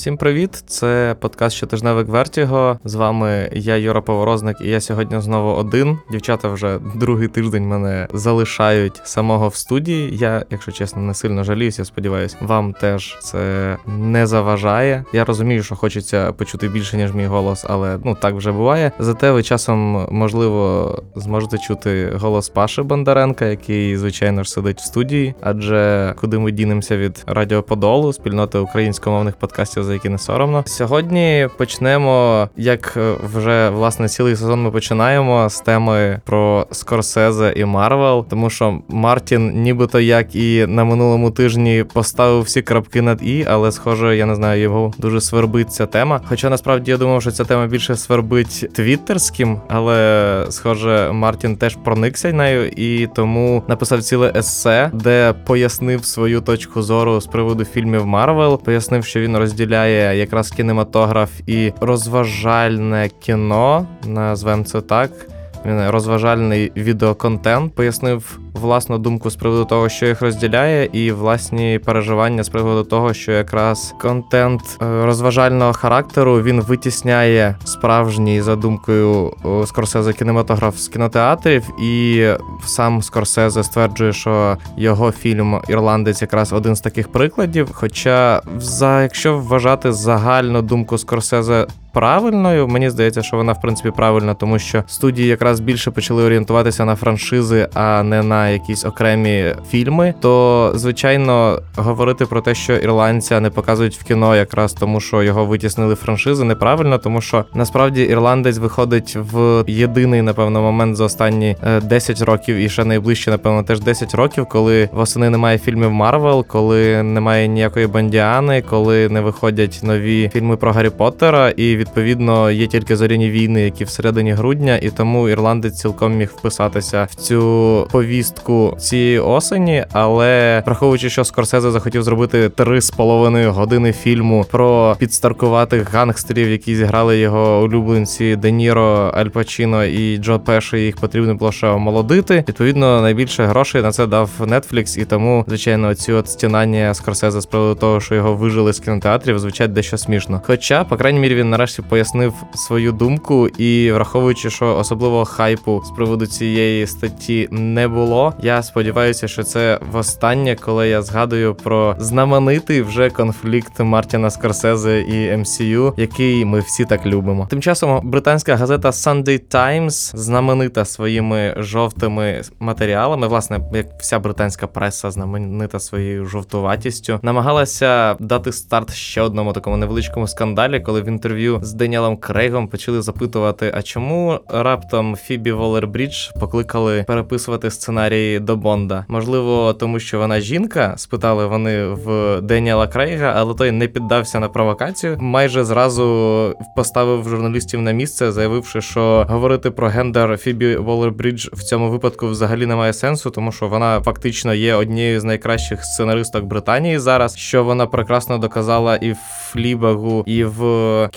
Всім привіт! Це подкаст Щотижневик Вертіго. З вами я, Юра Поворозник, і я сьогодні знову один. Дівчата вже другий тиждень мене залишають самого в студії. Я, якщо чесно, не сильно жаліюся. Сподіваюсь, вам теж це не заважає. Я розумію, що хочеться почути більше, ніж мій голос, але ну так вже буває. Зате ви часом, можливо, зможете чути голос Паши Бондаренка, який, звичайно ж, сидить в студії. Адже куди ми дінемося від Радіо Подолу, спільноти українськомовних подкастів, за які не соромно. Сьогодні почнемо, як е, вже власне цілий сезон ми починаємо з теми про Скорсезе і Марвел, тому що Мартін, нібито як і на минулому тижні, поставив всі крапки над і, але схоже, я не знаю, його дуже свербить ця тема. Хоча насправді я думав, що ця тема більше свербить твіттерським, але схоже, Мартін теж проникся нею і тому написав ціле есе, де пояснив свою точку зору з приводу фільмів Марвел, пояснив, що він розділяє якраз кінематограф і розважальне кіно, назвемо це так. Він розважальний відеоконтент пояснив власну думку з приводу того, що їх розділяє, і власні переживання з приводу того, що якраз контент е, розважального характеру він витісняє справжній за думкою Скорсезе кінематограф з кінотеатрів, і сам Скорсезе стверджує, що його фільм Ірландець якраз один з таких прикладів. Хоча, за якщо вважати загальну думку Скорсезе правильною. Мені здається, що вона в принципі правильна, тому що студії якраз більше почали орієнтуватися на франшизи, а не на якісь окремі фільми. То звичайно говорити про те, що ірландця не показують в кіно, якраз тому, що його витіснили франшизи, неправильно, тому що насправді ірландець виходить в єдиний, напевно, момент за останні 10 років, і ще найближче, напевно, теж 10 років, коли восени немає фільмів Марвел, коли немає ніякої Бондіани, коли не виходять нові фільми про Гаррі Поттера, і відповідно є тільки зоряні війни, які всередині грудня, і тому ірландець цілком міг вписатися в цю повістку цієї осені. Але враховуючи, що Скорсезе захотів зробити три з половиною години фільму про підстаркуватих гангстерів, які зіграли його улюбленці Де Ніро, Аль Пачіно і Джо Пешо, їх потрібно було ще омолодити. Відповідно, найбільше грошей на це дав Netflix, і тому, звичайно, ці от стінання Скорсезе з приводу того, що його вижили з кінотеатрів, звучать дещо смішно. Хоча, по крайній мірі, він нарешті пояснив свою думку, і враховуючи, що особливо хайпу з приводу цієї статті не було. Я сподіваюся, що це востаннє, коли я згадую про знаменитий вже конфлікт Мартіна Скорсезе і MCU, який ми всі так любимо. Тим часом британська газета Sunday Times знаменита своїми жовтими матеріалами, власне, як вся британська преса знаменита своєю жовтуватістю, намагалася дати старт ще одному такому невеличкому скандалі, коли в інтерв'ю з Деніелом Крейгом почали запитувати: а чому раптом Фібі Воллер-Брідж покликали переписувати сценарії до Бонда? Можливо, тому що вона жінка? Спитали вони в Деніела Крейга, але той не піддався на провокацію. Майже зразу поставив журналістів на місце, заявивши, що говорити про гендер Фібі Волер-Брідж в цьому випадку взагалі немає сенсу, тому що вона фактично є однією з найкращих сценаристок Британії зараз, що вона прекрасно доказала і в Флібагу, і в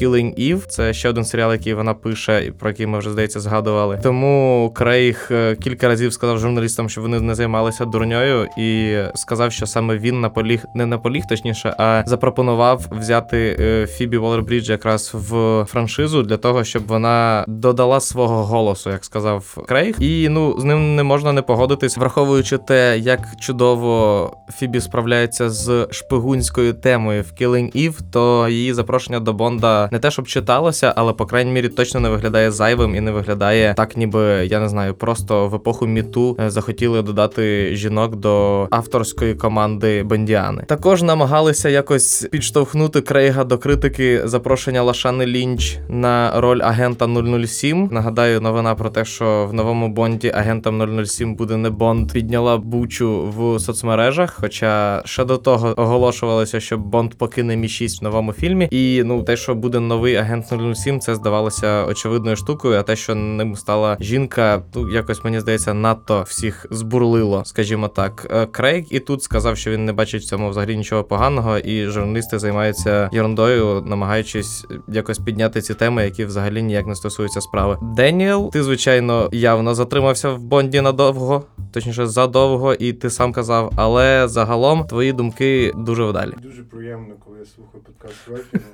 Killing Eve. Це ще один серіал, який вона пише, і про який ми вже здається згадували. Тому Крейг е, кілька разів сказав журналістам, що вони не займалися дурньою, і сказав, що саме він наполіг, не наполіг, точніше, а запропонував взяти е, Фібі Волербрідж якраз в франшизу для того, щоб вона додала свого голосу, як сказав Крейг. І ну з ним не можна не погодитись, враховуючи те, як чудово Фібі справляється з шпигунською темою в Killing Eve, то її запрошення до Бонда не те, щоб читалося, але по крайній мірі точно не виглядає зайвим і не виглядає так, ніби я не знаю, просто в епоху MeToo е, захотіли додати жінок до авторської команди Бондіани. Також намагалися якось підштовхнути Крейга до критики запрошення Лашани Лінч на роль агента 007. Нагадаю, новина про те, що в новому Бонді агентом 007 буде не Бонд, підняла бучу в соцмережах. Хоча ще до того оголошувалося, що Бонд покине МІ-6 в новому фільмі, і ну те, що буде новий новий агент 007 це здавалося очевидною штукою, а те, що ним стала жінка, ну якось мені здається, надто всіх збурлило, скажімо так. Е, Крейг і тут сказав, що він не бачить в цьому взагалі нічого поганого, і журналісти займаються ерундою, намагаючись якось підняти ці теми, які взагалі ніяк не стосуються справи. Деніел, ти звичайно явно затримався в Бонді надовго, точніше задовго, і ти сам казав, але загалом твої думки дуже вдалі. Дуже приємно, коли я слухаю подкаст Верхіну,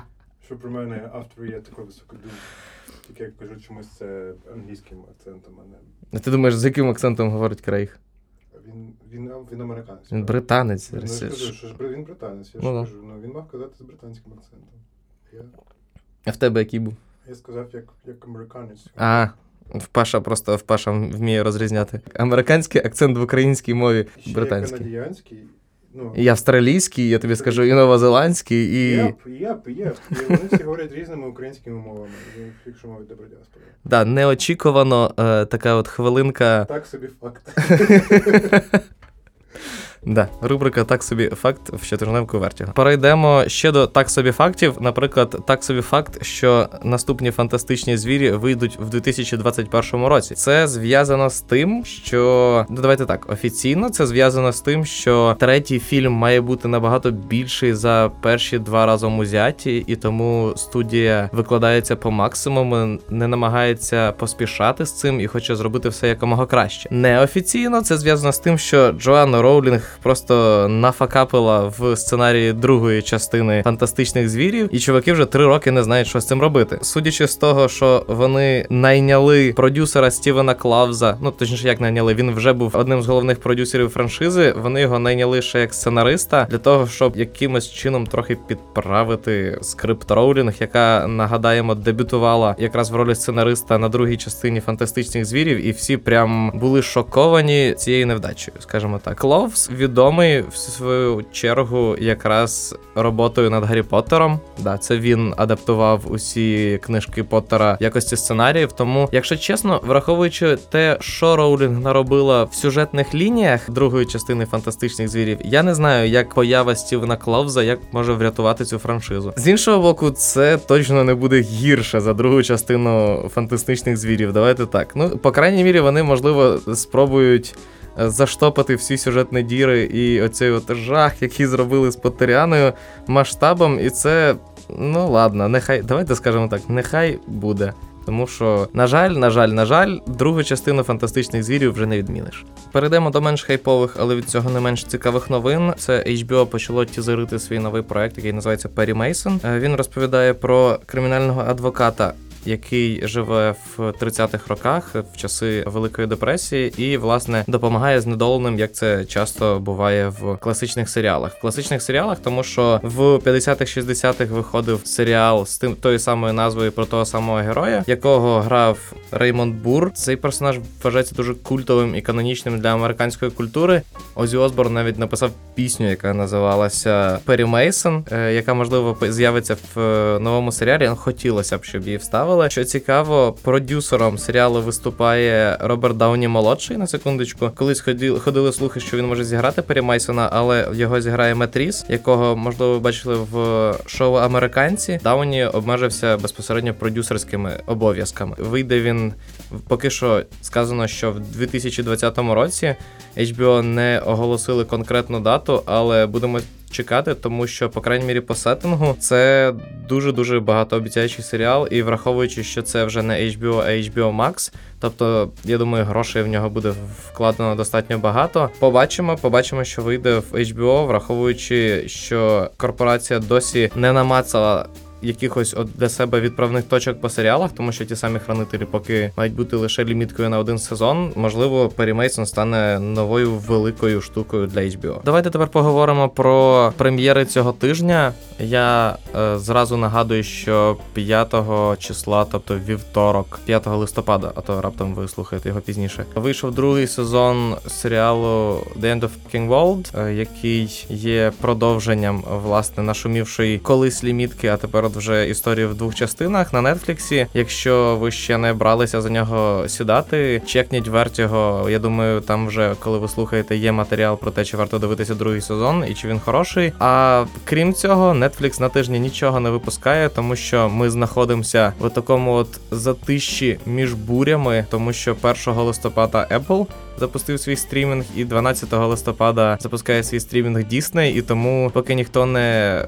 що про мене автор є такою високою думкою. Тільки я кажу, чомусь це англійським акцентом, а не. А Ти думаєш, з яким акцентом говорить Крейг? Він, він, він американець. Він британець. Ну, я ж кажу, що ж він британець. Я Ну ж да. кажу, ну він мав казати з британським акцентом. Я, А в тебе який був? я сказав, як, як американець. А, в Паша просто в Паша вміє розрізняти. Американський акцент в українській мові, Ще британський. канадіянський. Ну, І австралійський, я тобі скажу, і новозеландський, і. Єп, єп, єп. І вони всі говорять різними українськими мовами, якщо мовить добра діаспора. Да, неочікувано е, така от хвилинка. Так собі факт. Да, рубрика так собі факт в щотижневку Вертіго. Перейдемо ще до так собі фактів. Наприклад, так собі факт, що наступні фантастичні звірі вийдуть в 2021 році. Це зв'язано з тим, що ну давайте так, офіційно це зв'язано з тим, що третій фільм має бути набагато більший за перші два разом узяті, і тому студія викладається по максимуму, не намагається поспішати з цим і хоче зробити все якомога краще. Неофіційно це зв'язано з тим, що Джоанна Роулінг просто нафакапила в сценарії другої частини фантастичних звірів, і чуваки вже три роки не знають, що з цим робити. Судячи з того, що вони найняли продюсера Стівена Клавза, ну точніше, як найняли, він вже був одним з головних продюсерів франшизи. Вони його найняли ще як сценариста для того, щоб якимось чином трохи підправити скрипт Роулінг, яка нагадаємо дебютувала якраз в ролі сценариста на другій частині фантастичних звірів, і всі прям були шоковані цією невдачею, скажімо так. Кловс відомий в свою чергу якраз роботою над Гаррі Поттером. Да, це він адаптував усі книжки Поттера якості сценаріїв. Тому, якщо чесно, враховуючи те, що Роулінг наробила в сюжетних лініях другої частини фантастичних звірів, я не знаю, як поява Стівена Кловза як може врятувати цю франшизу. З іншого боку, це точно не буде гірше за другу частину фантастичних звірів. Давайте так. Ну, по крайній мірі, вони можливо спробують. Е, Заштопати всі сюжетні діри і оцей от жах, який зробили з Поттеріаною масштабом, і це ну ладно, нехай давайте скажемо так, нехай буде. Тому що, на жаль, на жаль, на жаль, другу частину фантастичних звірів вже не відміниш. Перейдемо до менш хайпових, але від цього не менш цікавих новин. Це HBO почало тізерити свій новий проект, який називається Перрі Мейсон. Е, Він розповідає про кримінального адвоката. Який живе в 30-х роках в часи Великої депресії, і власне допомагає знедоленим, як це часто буває в класичних серіалах. В класичних серіалах, тому що в 50-х, 60-х виходив серіал з тим тою самою назвою про того самого героя, якого грав Реймонд Бур. Цей персонаж вважається дуже культовим і канонічним для американської культури. Озі Осборн навіть написав пісню, яка називалася Перрі Мейсон, е, яка можливо з'явиться в е, новому серіалі. Хотілося б, щоб її вставили. Що цікаво, продюсером серіалу виступає Роберт Дауні молодший на секундочку. Колись ходили, ходили слухи, що він може зіграти Перрі Мейсона, але його зіграє Метріс, якого можливо ви бачили в шоу Американці. Дауні обмежився безпосередньо продюсерськими обов'язками. Вийде він поки що сказано, що в 2020 році HBO не оголосили конкретну дату, але будемо чекати, тому що, по крайній мірі, по сеттингу це дуже дуже багатообіцяючий серіал, і враховуючи, що це вже не HBO, а HBO Max, тобто я думаю, грошей в нього буде вкладено достатньо багато. Побачимо, побачимо, що вийде в HBO, враховуючи, що корпорація досі не намацала якихось от для себе відправних точок по серіалах, тому що ті самі хранителі поки мають бути лише ліміткою на один сезон. Можливо, Перрі Мейсон стане новою великою штукою для HBO. Давайте тепер поговоримо про прем'єри цього тижня. Я е, зразу нагадую, що 5 числа, тобто вівторок, 5 листопада, а то раптом ви слухаєте його пізніше. Вийшов другий сезон серіалу The End of King World, е, який є продовженням власне нашумівшої колись лімітки, а тепер от вже історію в двох частинах на Нетфліксі. Якщо ви ще не бралися за нього сідати, чекніть Вертіго. Я думаю, там вже коли ви слухаєте, є матеріал про те, чи варто дивитися другий сезон і чи він хороший. А крім цього, Netflix на тижні нічого не випускає, тому що ми знаходимося в такому от затищі між бурями, тому що 1 листопада Apple запустив свій стрімінг, і 12 листопада запускає свій стрімінг Disney, і тому поки ніхто не.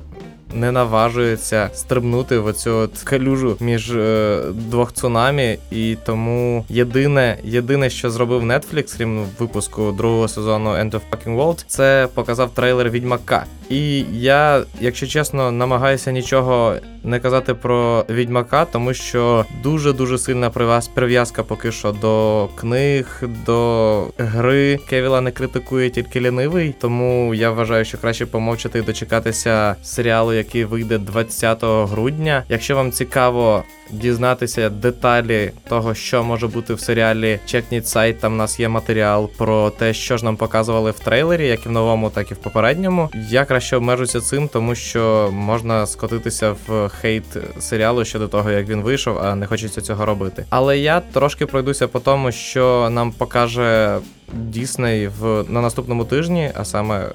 Не наважується стрибнути в оцю от калюжу між е, двох цунамі, і тому єдине, єдине, що зробив Netflix, крім випуску другого сезону End of Fucking World, це показав трейлер Відьмака. І я, якщо чесно, намагаюся нічого не казати про Відьмака, тому що дуже дуже сильна прив'яз- прив'язка поки що до книг, до гри. Кевіла не критикує тільки лінивий, тому я вважаю, що краще помовчати і дочекатися серіалу, який вийде 20 грудня. Якщо вам цікаво дізнатися деталі того, що може бути в серіалі, чекніть сайт. Там в нас є матеріал про те, що ж нам показували в трейлері, як і в новому, так і в попередньому. Я краще обмежуся цим, тому що можна скотитися в хейт серіалу щодо того, як він вийшов, а не хочеться цього робити. Але я трошки пройдуся по тому, що нам покаже Дісней в на наступному тижні, а саме.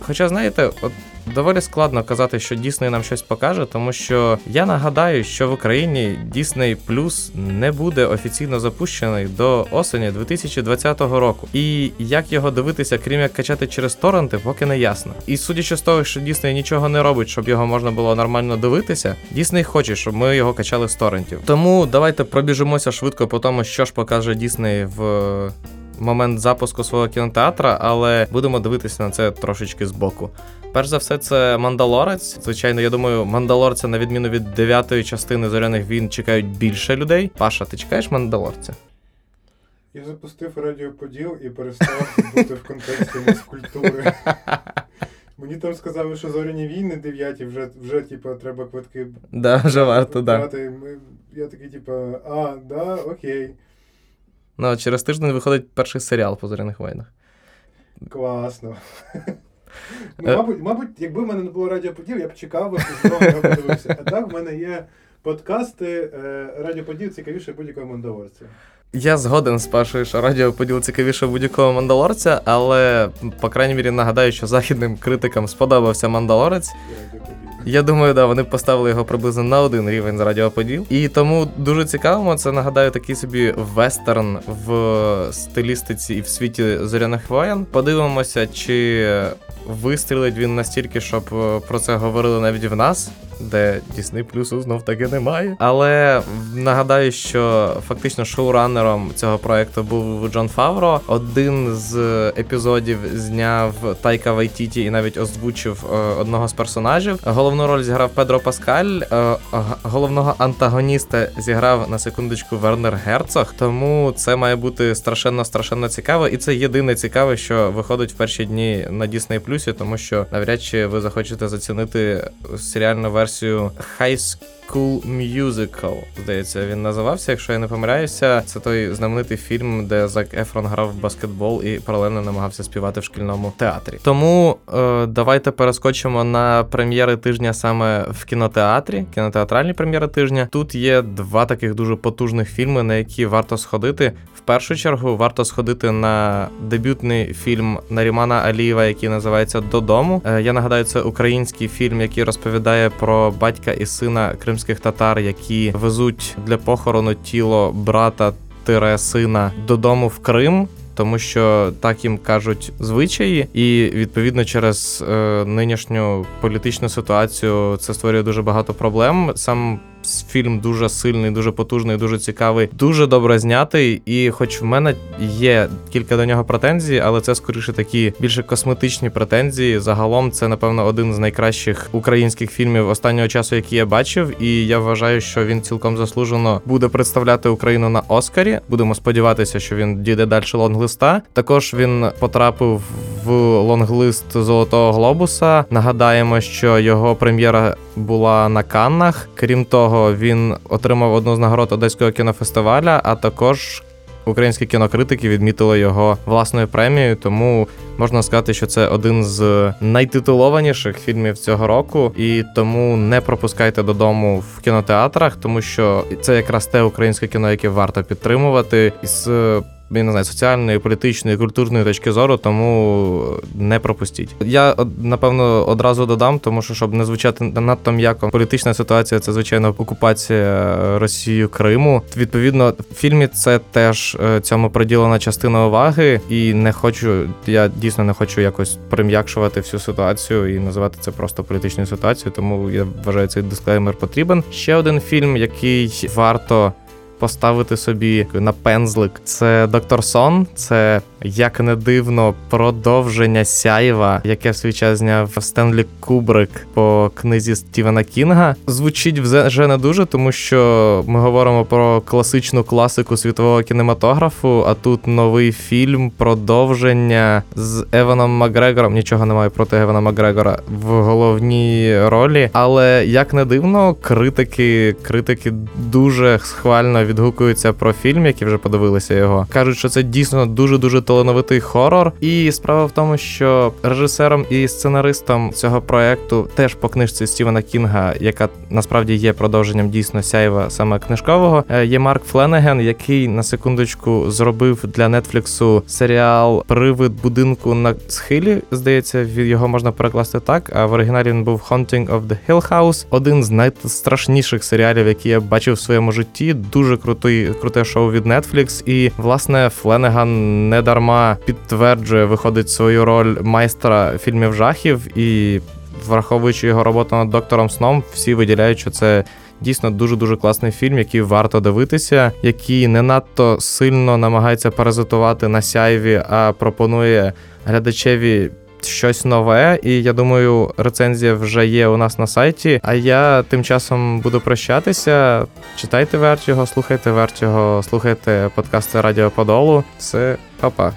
Хоча, знаєте, от доволі складно казати, що Дісней нам щось покаже, тому що я нагадаю, що в Україні Disney Plus не буде офіційно запущений до осені 2020 року. І як його дивитися, крім як качати через торренти, поки не ясно. І судячи з того, що Дісней нічого не робить, щоб його можна було нормально дивитися, Дісней хоче, щоб ми його качали з торрентів. Тому давайте пробіжимося швидко по тому, що ж покаже Дісней в момент запуску свого кінотеатра, але будемо дивитися на це трошечки збоку. Перш за все, це Мандалорець. Звичайно, я думаю, Мандалорця, на відміну від дев'ятої частини зоряних війн, чекають більше людей. Паша, ти чекаєш Мандалорця? Я запустив радіо Поділ і перестав бути в контексті міскультури. Мені там сказали, що зоряні війни дев'яті, вже, вже типа, треба квитки Да, вже варто, да. Ми, я такий, типа, а, да, окей, Ну, через тиждень виходить перший серіал по зоряних війнах. класно. Ну, Е. мабуть, мабуть, якби в мене не було радіоподів, я б чекав і знову його подивився. А так в мене є подкасти Радіоподів цікавіше будь-якого мандалорця. Я згоден з Пашою, що радіо поділ цікавіше будь-якого мандалорця, але по крайній мірі нагадаю, що західним критикам сподобався мандалорець. Я думаю, да, вони поставили його приблизно на один рівень з Радіоподіл. І тому дуже цікаво, це нагадаю такий собі вестерн в стилістиці і в світі зоряних воєн. Подивимося, чи вистрілить він настільки, щоб е, про це говорили навіть в нас. Де Disney Плюсу знов таки немає. Але нагадаю, що фактично шоуранером цього проекту був Джон Фавро. Один з епізодів зняв Тайка Вайтіті і навіть озвучив е, одного з персонажів. Головну роль зіграв Педро Паскаль. е, головного антагоніста зіграв на секундочку Вернер Герцог. Тому це має бути страшенно страшенно цікаво. І це єдине цікаве, що виходить в перші дні на Disney тому що навряд чи ви захочете зацінити серіальну версію High School Musical, здається, він називався, якщо я не помиляюся. Це той знаменитий фільм, де Зак Ефрон грав в баскетбол і паралельно намагався співати в шкільному театрі. Тому е, давайте перескочимо на прем'єри тижня саме в кінотеатрі, кінотеатральні прем'єри тижня. Тут є два таких дуже потужних фільми, на які варто сходити. В першу чергу варто сходити на дебютний фільм Нарімана Алієва, який називається Додому. Е, Я нагадаю, це український фільм, який розповідає про батька і сина кримських татар, які везуть для похорону тіло брата тире сина додому в Крим. Тому що так їм кажуть звичаї, і відповідно через е, нинішню політичну ситуацію це створює дуже багато проблем. Сам фільм дуже сильний, дуже потужний, дуже цікавий, дуже добре знятий. І, хоч в мене є кілька до нього претензій, але це скоріше такі більше косметичні претензії. Загалом це, напевно, один з найкращих українських фільмів останнього часу, які я бачив. І я вважаю, що він цілком заслужено буде представляти Україну на Оскарі. Будемо сподіватися, що він дійде далі лонглиста. Також він потрапив в лонглист Золотого Глобуса. Нагадаємо, що його прем'єра була на Каннах. Крім того, він отримав одну з нагород Одеського кінофестиваля, а також. Українські кінокритики відмітили його власною премією, тому можна сказати, що це один з найтитулованіших фільмів цього року, і тому не пропускайте додому в кінотеатрах, тому що це якраз те українське кіно, яке варто підтримувати із. Е, Я не знаю, соціальної, політичної, культурної точки зору, тому не пропустіть. Я напевно одразу додам, тому що щоб не звучати надто м'яко. Політична ситуація це звичайно окупація Росією Криму. Відповідно, в фільмі це теж е, цьому приділена частина уваги, і не хочу. Я дійсно не хочу якось прим'якшувати всю ситуацію і називати це просто політичною ситуацією. Тому я вважаю, цей дисклеймер потрібен. Ще один фільм, який варто поставити собі на пензлик. Це Доктор Сон. Це як не дивно продовження сяєва, яке в свій час зняв Стенлі Кубрик по книзі Стівена Кінга. Звучить вже не дуже, тому що ми говоримо про класичну класику світового кінематографу. А тут новий фільм, продовження з Еваном Макгрегором. Нічого немає проти Евана Макгрегора в головній ролі. Але як не дивно, критики, критики дуже схвально відгукуються про фільм, які вже подивилися його. кажуть, що це дійсно дуже дуже талановитий хорор. І справа в тому, що режисером і сценаристом цього проекту теж по книжці Стівена Кінга, яка насправді є продовженням дійсно сяєва саме книжкового, е, є Марк Фленеген, який на секундочку зробив для Нетфліксу серіал Привид будинку на схилі. Здається, його можна перекласти так. А в оригіналі він був Haunting of the Hill House. Один з найстрашніших серіалів, які я бачив в своєму житті. Дуже крутий, круте шоу від Netflix. І власне Фленеган не дарма підтверджує, виходить свою роль майстра фільмів жахів і. Враховуючи його роботу над доктором Сном, всі виділяють, що це дійсно дуже дуже класний фільм, який варто дивитися, який не надто сильно намагається паразитувати на сяйві, а пропонує глядачеві. Щось нове, і я думаю, рецензія вже є у нас на сайті. А я тим часом буду прощатися. Читайте Вертіго, слухайте Вертіго, слухайте подкасти Радіо Подолу. Все, па-па.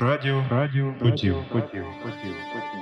Радіо, радіо, поділ, поділ, поділ, поділ.